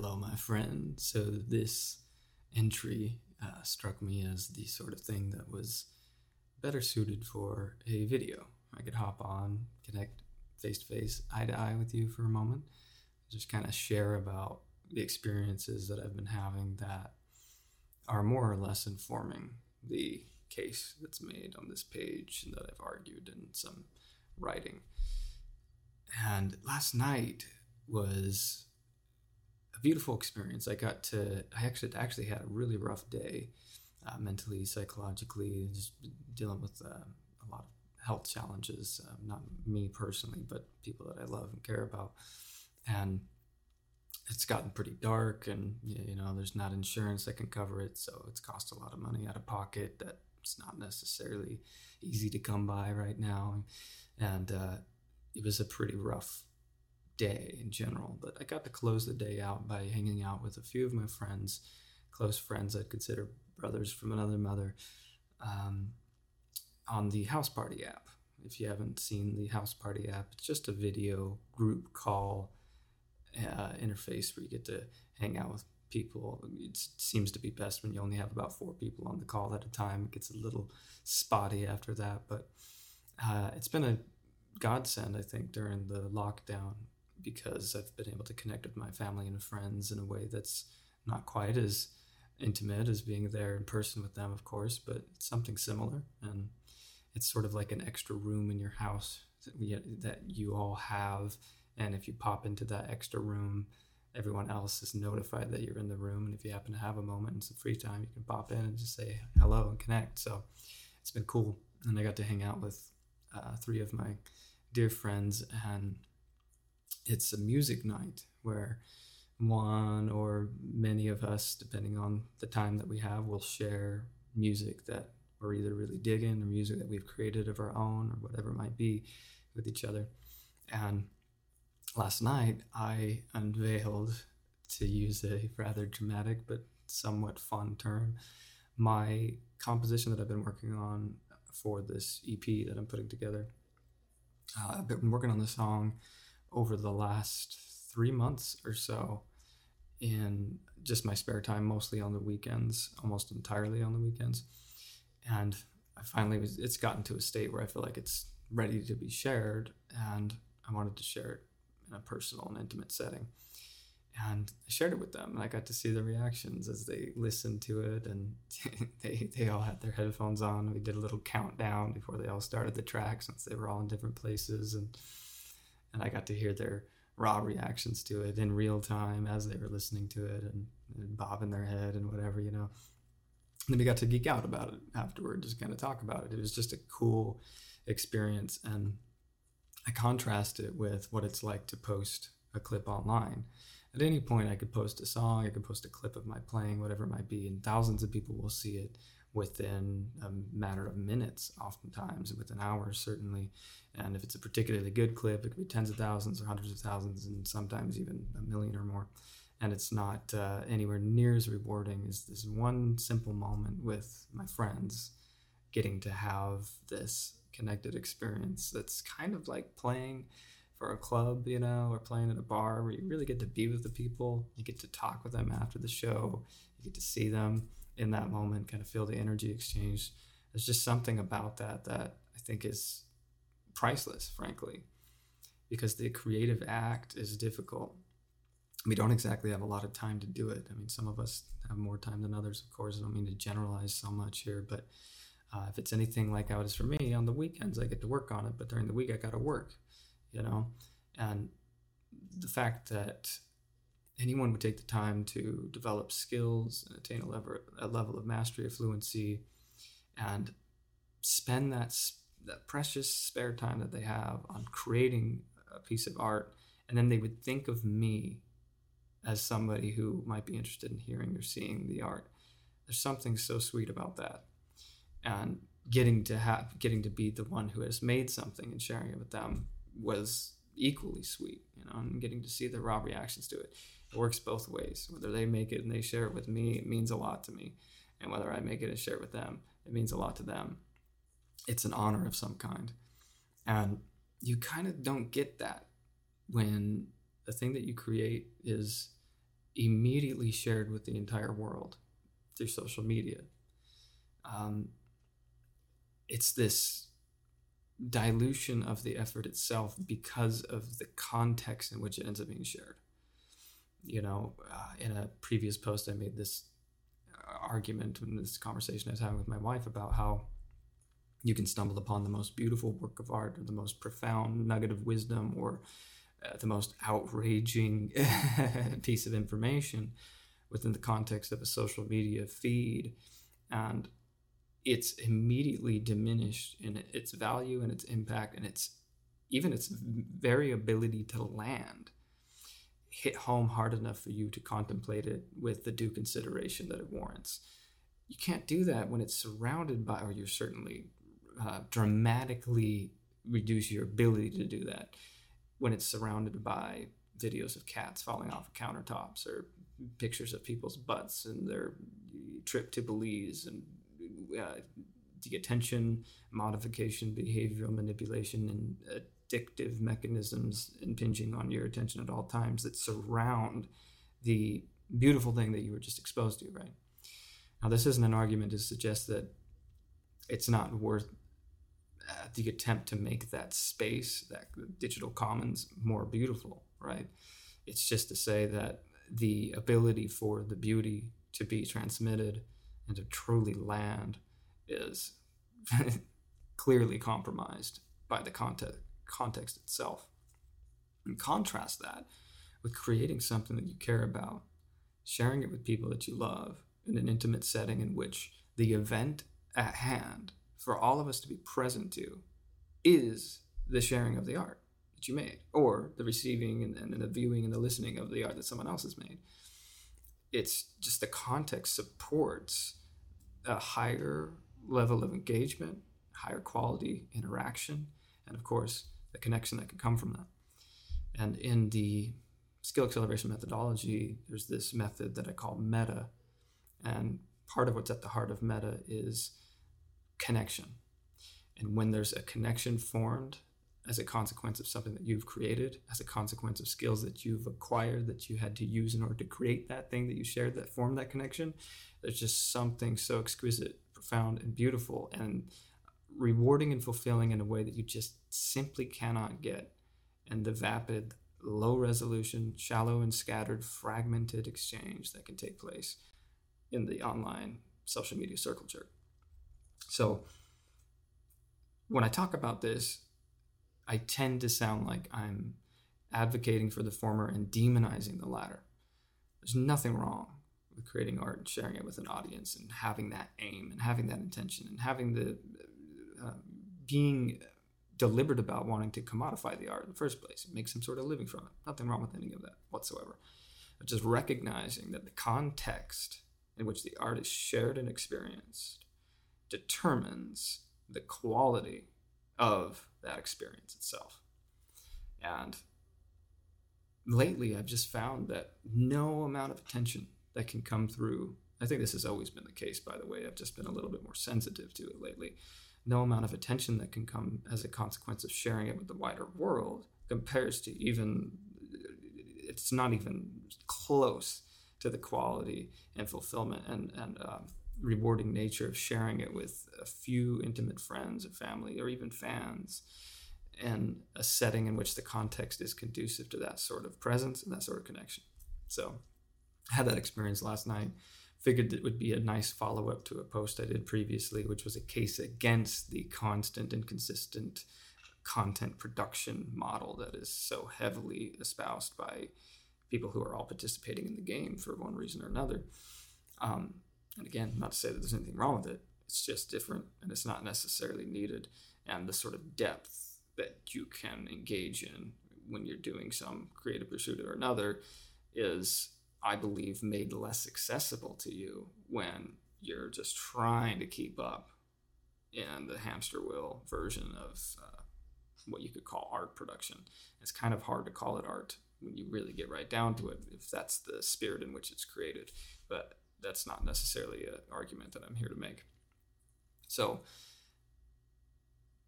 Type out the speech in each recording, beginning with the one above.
Hello, my friend. So, this entry uh, struck me as the sort of thing that was better suited for a video. I could hop on, connect face to face, eye to eye with you for a moment, just kind of share about the experiences that I've been having that are more or less informing the case that's made on this page and that I've argued in some writing. And last night was a beautiful experience. I got to, I actually actually had a really rough day, uh, mentally, psychologically, just dealing with uh, a lot of health challenges. Uh, not me personally, but people that I love and care about. And it's gotten pretty dark, and you know, there's not insurance that can cover it, so it's cost a lot of money out of pocket. That's not necessarily easy to come by right now, and uh, it was a pretty rough day in general, but I got to close the day out by hanging out with a few of my friends, close friends I'd consider brothers from another mother, um, on the House Party app. If you haven't seen the House Party app, it's just a video group call uh, interface where you get to hang out with people. It seems to be best when you only have about four people on the call at a time. It gets a little spotty after that, but uh, it's been a godsend, I think, during the lockdown because I've been able to connect with my family and friends in a way that's not quite as intimate as being there in person with them, of course, but something similar. And it's sort of like an extra room in your house that, that you all have. And if you pop into that extra room, everyone else is notified that you're in the room. And if you happen to have a moment and some free time, you can pop in and just say hello and connect. So it's been cool. And I got to hang out with uh, three of my dear friends and it's a music night where one or many of us, depending on the time that we have, will share music that we're either really digging or music that we've created of our own or whatever it might be with each other. And last night I unveiled, to use a rather dramatic but somewhat fun term, my composition that I've been working on for this EP that I'm putting together. Uh, I've been working on the song over the last three months or so in just my spare time, mostly on the weekends, almost entirely on the weekends. And I finally was, it's gotten to a state where I feel like it's ready to be shared. And I wanted to share it in a personal and intimate setting. And I shared it with them, and I got to see the reactions as they listened to it. And they, they all had their headphones on. We did a little countdown before they all started the track since they were all in different places. And and I got to hear their raw reactions to it in real time as they were listening to it and, and bobbing their head and whatever, you know. And then we got to geek out about it afterward, just kind of talk about it. It was just a cool experience. And I contrast it with what it's like to post a clip online. At any point, I could post a song, I could post a clip of my playing, whatever it might be, and thousands of people will see it within a matter of minutes, oftentimes within hours, certainly. And if it's a particularly good clip, it could be tens of thousands or hundreds of thousands, and sometimes even a million or more. And it's not uh, anywhere near as rewarding as this one simple moment with my friends getting to have this connected experience that's kind of like playing for a club, you know, or playing at a bar where you really get to be with the people. You get to talk with them after the show. You get to see them in that moment, kind of feel the energy exchange. There's just something about that that I think is priceless, frankly, because the creative act is difficult. We don't exactly have a lot of time to do it. I mean, some of us have more time than others, of course. I don't mean to generalize so much here, but uh, if it's anything like how it is for me, on the weekends I get to work on it, but during the week I got to work, you know? And the fact that anyone would take the time to develop skills and attain a level, a level of mastery of fluency and spend that, that precious spare time that they have on creating a piece of art. And then they would think of me as somebody who might be interested in hearing or seeing the art. There's something so sweet about that. And getting to have getting to be the one who has made something and sharing it with them was equally sweet you know and getting to see the raw reactions to it works both ways. Whether they make it and they share it with me, it means a lot to me. And whether I make it and share it with them, it means a lot to them. It's an honor of some kind. And you kind of don't get that when the thing that you create is immediately shared with the entire world through social media. Um, it's this dilution of the effort itself because of the context in which it ends up being shared. You know, uh, in a previous post, I made this argument in this conversation I was having with my wife about how you can stumble upon the most beautiful work of art or the most profound nugget of wisdom or uh, the most outraging piece of information within the context of a social media feed. And it's immediately diminished in its value and its impact and its even its very ability to land hit home hard enough for you to contemplate it with the due consideration that it warrants. You can't do that when it's surrounded by, or you're certainly uh, dramatically reduce your ability to do that when it's surrounded by videos of cats falling off of countertops or pictures of people's butts and their trip to Belize and uh, the attention modification, behavioral manipulation, and addictive mechanisms impinging on your attention at all times that surround the beautiful thing that you were just exposed to, right? Now, this isn't an argument to suggest that it's not worth uh, the attempt to make that space, that digital commons, more beautiful, right? It's just to say that the ability for the beauty to be transmitted and to truly land is clearly compromised by the context, context itself. And contrast that with creating something that you care about, sharing it with people that you love in an intimate setting in which the event at hand for all of us to be present to is the sharing of the art that you made or the receiving and, and the viewing and the listening of the art that someone else has made it's just the context supports a higher level of engagement higher quality interaction and of course the connection that could come from that. And in the skill acceleration methodology there's this method that i call meta. And part of what's at the heart of meta is connection. And when there's a connection formed as a consequence of something that you've created, as a consequence of skills that you've acquired that you had to use in order to create that thing that you shared that formed that connection, there's just something so exquisite, profound, and beautiful and rewarding and fulfilling in a way that you just simply cannot get. And the vapid, low resolution, shallow and scattered, fragmented exchange that can take place in the online social media circle jerk. So, when I talk about this, I tend to sound like I'm advocating for the former and demonizing the latter. There's nothing wrong with creating art and sharing it with an audience and having that aim and having that intention and having the uh, being deliberate about wanting to commodify the art in the first place make some sort of living from it. Nothing wrong with any of that whatsoever. But just recognizing that the context in which the art is shared and experienced determines the quality of that experience itself. And lately, I've just found that no amount of attention that can come through, I think this has always been the case, by the way, I've just been a little bit more sensitive to it lately. No amount of attention that can come as a consequence of sharing it with the wider world compares to even, it's not even close to the quality and fulfillment and, and um, rewarding nature of sharing it with a few intimate friends or family or even fans in a setting in which the context is conducive to that sort of presence and that sort of connection. So I had that experience last night. Figured it would be a nice follow up to a post I did previously, which was a case against the constant and consistent content production model that is so heavily espoused by people who are all participating in the game for one reason or another. Um, and again, not to say that there's anything wrong with it, it's just different and it's not necessarily needed. And the sort of depth that you can engage in when you're doing some creative pursuit or another is, I believe, made less accessible to you when you're just trying to keep up in the hamster wheel version of uh, what you could call art production. It's kind of hard to call it art when you really get right down to it, if that's the spirit in which it's created. But that's not necessarily an argument that I'm here to make. So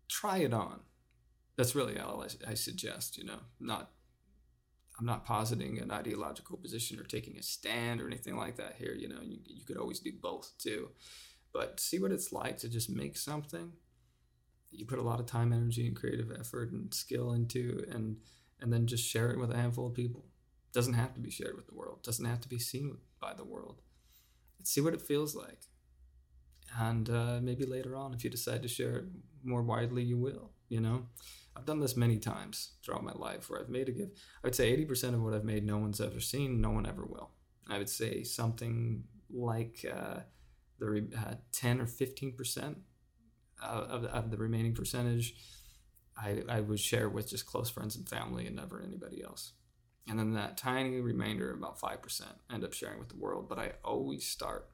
try it on. That's really all I, I suggest. You know, not I'm not positing an ideological position or taking a stand or anything like that here. You know, you, you could always do both too. But see what it's like to just make something that you put a lot of time, energy, and creative effort and skill into, and and then just share it with a handful of people. Doesn't have to be shared with the world. Doesn't have to be seen by the world. Let's see what it feels like, and uh, maybe later on, if you decide to share it more widely, you will. You know, I've done this many times throughout my life where I've made a gift. I would say 80% of what I've made, no one's ever seen, no one ever will. I would say something like uh, the uh, 10 or 15% of, of the remaining percentage, I, I would share with just close friends and family and never anybody else. And then that tiny remainder, about 5%, end up sharing with the world. But I always start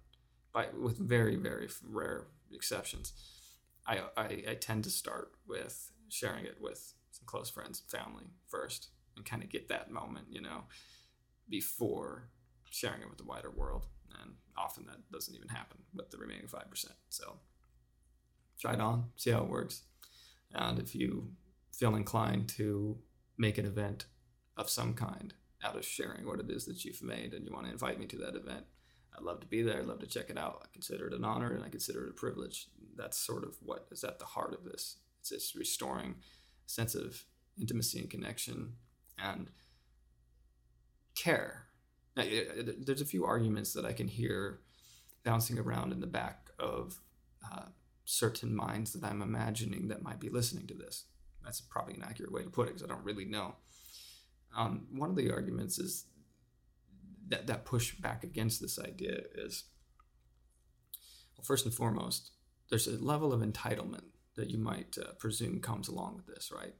by, with very, very rare exceptions. I, I, I tend to start with sharing it with some close friends and family first and kind of get that moment, you know, before sharing it with the wider world. And often that doesn't even happen with the remaining 5%. So try it on, see how it works. And if you feel inclined to make an event of some kind out of sharing what it is that you've made and you want to invite me to that event, I'd love to be there. I'd love to check it out. I consider it an honor and I consider it a privilege. That's sort of what is at the heart of this. It's just restoring a sense of intimacy and connection and care. There's a few arguments that I can hear bouncing around in the back of uh, certain minds that I'm imagining that might be listening to this. That's probably an accurate way to put it because I don't really know. Um, one of the arguments is that that push back against this idea is well, first and foremost, there's a level of entitlement that you might uh, presume comes along with this, right?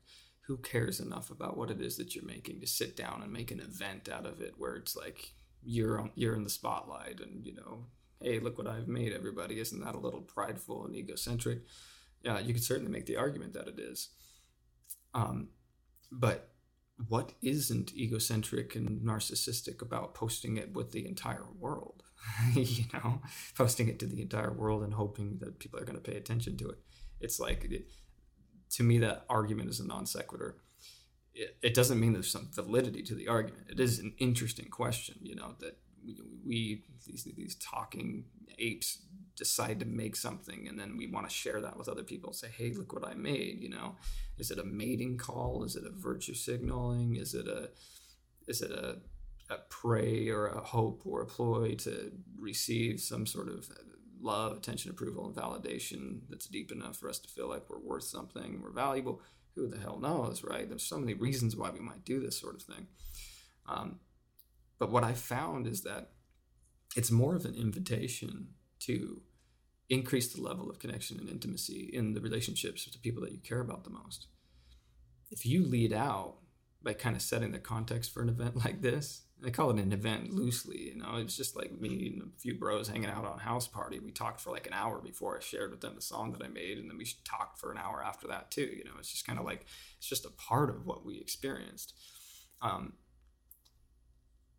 Who cares enough about what it is that you're making to sit down and make an event out of it where it's like you're on, you're in the spotlight and you know hey, look what I've made, everybody. Isn't that a little prideful and egocentric? Yeah, you could certainly make the argument that it is. Um, but what isn't egocentric and narcissistic about posting it with the entire world? you know, posting it to the entire world and hoping that people are going to pay attention to it. It's like, it, to me, that argument is a non sequitur. It, it doesn't mean there's some validity to the argument. It is an interesting question, you know, that we these these talking apes decide to make something and then we want to share that with other people. Say hey look what i made you know? Is it a mating call? Is it a virtue signaling? Is it a is it a, a prey or a hope or a ploy to receive some sort of love attention approval and validation that's deep enough for us to feel like we're worth something we're valuable? Who the hell knows right? There's so many reasons why we might do this sort of thing. Um, but what I found is that it's more of an invitation to increase the level of connection and intimacy in the relationships with the people that you care about the most. If you lead out by kind of setting the context for an event like this, I call it an event loosely, you know, it's just like me and a few bros hanging out on house party. We talked for like an hour before I shared with them the song that I made, and then we talked for an hour after that too. You know, it's just kind of like it's just a part of what we experienced. Um,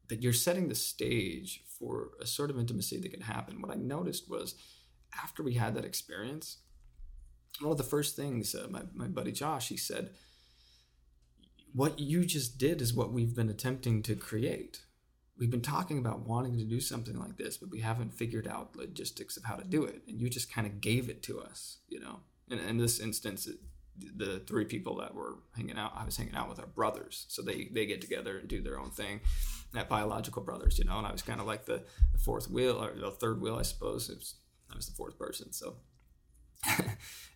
that you're setting the stage for a sort of intimacy that can happen. What I noticed was after we had that experience, one of the first things uh, my, my buddy Josh, he said, what you just did is what we've been attempting to create. We've been talking about wanting to do something like this, but we haven't figured out logistics of how to do it. And you just kind of gave it to us, you know. And in this instance, the three people that were hanging out, I was hanging out with our brothers. So they, they get together and do their own thing, that biological brothers, you know, and I was kind of like the, the fourth wheel or the third wheel, I suppose. It was, I was the fourth person. So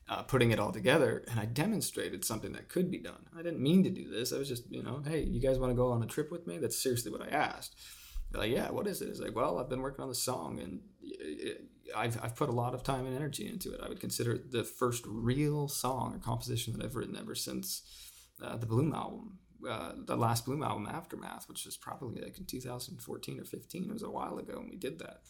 uh, putting it all together and I demonstrated something that could be done. I didn't mean to do this. I was just, you know, hey, you guys want to go on a trip with me? That's seriously what I asked. They're like, yeah, what is it? It's like, well, I've been working on the song and I've, I've put a lot of time and energy into it. I would consider it the first real song or composition that I've written ever since uh, the Bloom album, uh, the last Bloom album, Aftermath, which was probably like in 2014 or 15. It was a while ago when we did that.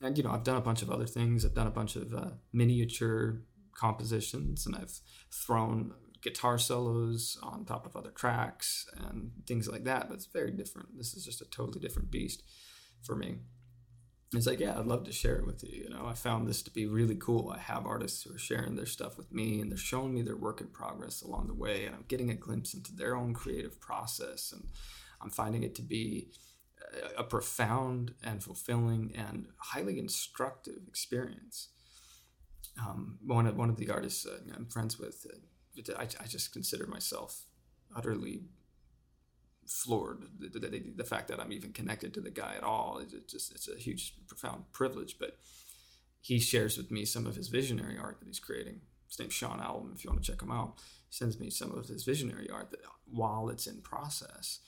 And, you know, I've done a bunch of other things. I've done a bunch of uh, miniature compositions and I've thrown guitar solos on top of other tracks and things like that. But it's very different. This is just a totally different beast for me. It's like, yeah, I'd love to share it with you. You know, I found this to be really cool. I have artists who are sharing their stuff with me and they're showing me their work in progress along the way. And I'm getting a glimpse into their own creative process. And I'm finding it to be a profound and fulfilling and highly instructive experience. Um, one of one of the artists uh, I'm friends with, uh, I, I, just consider myself utterly floored. The, the, the, fact that I'm even connected to the guy at all is just it's a huge, profound privilege. But he shares with me some of his visionary art that he's creating. His name's Sean Alban. If you want to check him out, he sends me some of his visionary art that while it's in process,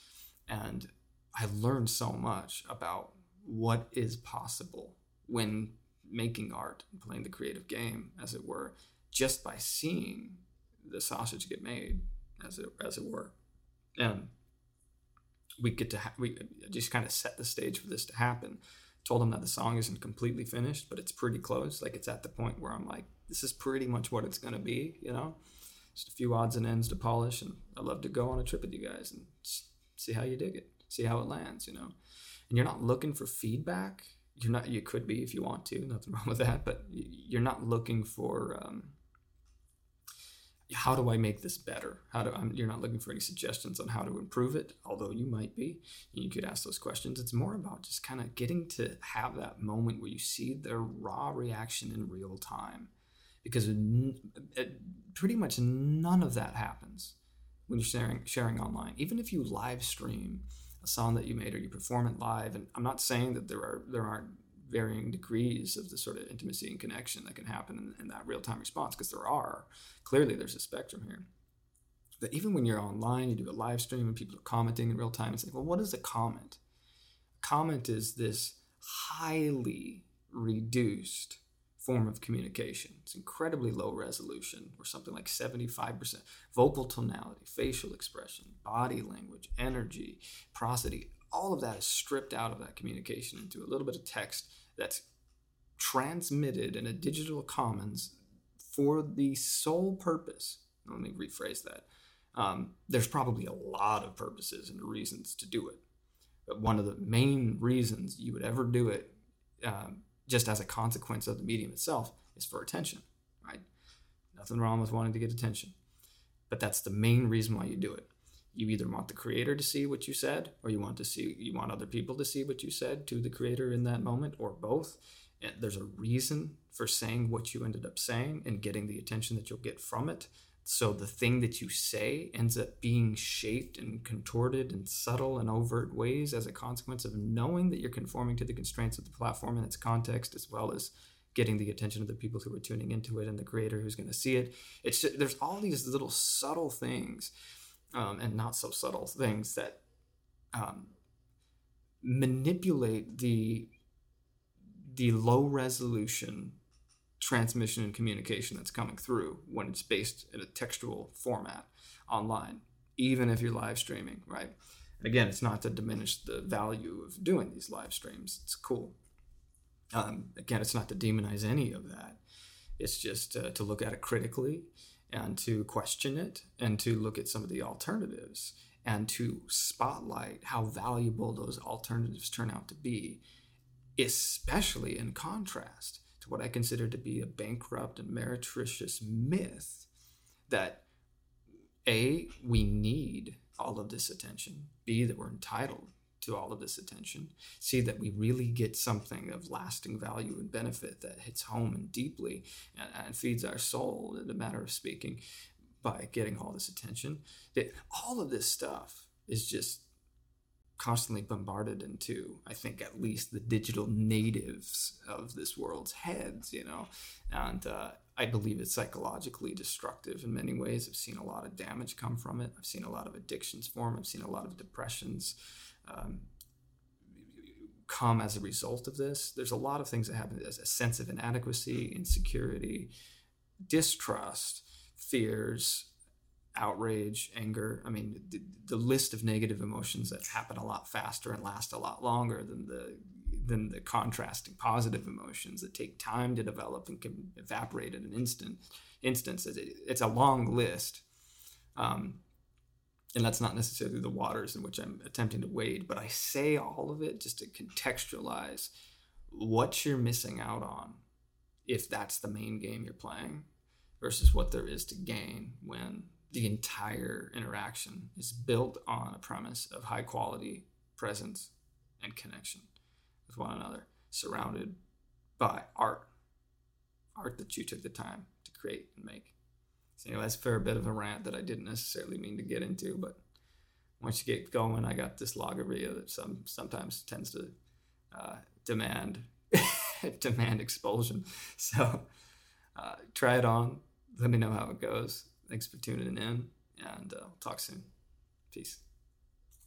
and I learned so much about what is possible when making art and playing the creative game, as it were, just by seeing the sausage get made, as it as it were, and we get to ha- we just kind of set the stage for this to happen. Told him that the song isn't completely finished, but it's pretty close. Like it's at the point where I'm like, this is pretty much what it's gonna be, you know. Just a few odds and ends to polish, and I'd love to go on a trip with you guys and see how you dig it see how it lands, you know. And you're not looking for feedback. You're not. You could be if you want to. Nothing wrong with that. But you're not looking for. Um, how do I make this better? How do I'm, you're not looking for any suggestions on how to improve it, although you might be. You could ask those questions. It's more about just kind of getting to have that moment where you see their raw reaction in real time, because pretty much none of that happens when you're sharing sharing online. Even if you live stream a song that you made or you perform it live. And I'm not saying that there are there aren't varying degrees of the sort of intimacy and connection that can happen in, in that real time response because there are. Clearly, there's a spectrum here. That even when you're online, you do a live stream and people are commenting in real time. It's like, well, what is a comment? Comment is this highly reduced form of communication. It's incredibly low resolution, or something like 75%. Vocal tonality, facial expression, body language, energy, prosody, all of that is stripped out of that communication into a little bit of text that's transmitted in a digital commons for the sole purpose. Let me rephrase that. Um, there's probably a lot of purposes and reasons to do it. But one of the main reasons you would ever do it um, just as a consequence of the medium itself, is for attention, right? Nothing wrong with wanting to get attention. But that's the main reason why you do it. You either want the creator to see what you said, or you want to see you want other people to see what you said to the creator in that moment, or both. And there's a reason for saying what you ended up saying and getting the attention that you'll get from it. So the thing that you say ends up being shaped and contorted in subtle and overt ways as a consequence of knowing that you're conforming to the constraints of the platform and its context, as well as getting the attention of the people who are tuning into it and the creator who's going to see it. It's just, there's all these little subtle things um, and not so subtle things that um, manipulate the the low resolution transmission and communication that's coming through when it's based in a textual format online, even if you're live streaming, right? And again, it's not to diminish the value of doing these live streams. It's cool. Um, again, it's not to demonize any of that. It's just uh, to look at it critically and to question it and to look at some of the alternatives and to spotlight how valuable those alternatives turn out to be, especially in contrast to what I consider to be a bankrupt and meretricious myth that A, we need all of this attention, B, that we're entitled to all of this attention, C that we really get something of lasting value and benefit that hits home and deeply and, and feeds our soul, in a matter of speaking, by getting all this attention. That all of this stuff is just constantly bombarded into, I think, at least the digital natives of this world's heads, you know. And uh, I believe it's psychologically destructive in many ways. I've seen a lot of damage come from it. I've seen a lot of addictions form. I've seen a lot of depressions um, come as a result of this. There's a lot of things that happen as a sense of inadequacy, insecurity, distrust, fears, outrage, anger. I mean, the, the, list of negative emotions that happen a lot faster and last a lot longer than the than the contrasting positive emotions that take time to develop and can evaporate in an instant. Instance, it's a long list, um, and that's not necessarily the waters in which I'm attempting to wade. But I say all of it just to contextualize what you're missing out on if that's the main game you're playing versus what there is to gain when the entire interaction is built on a premise of high quality presence and connection with one another, surrounded by art, art that you took the time to create and make. So, anyway, that's a fair bit of a rant that I didn't necessarily mean to get into, but once you get going, I got this logorrhea that some sometimes tends to uh, demand demand expulsion. So uh, try it on. Let me know how it goes. Thanks for tuning in, and uh, we'll talk soon. Peace.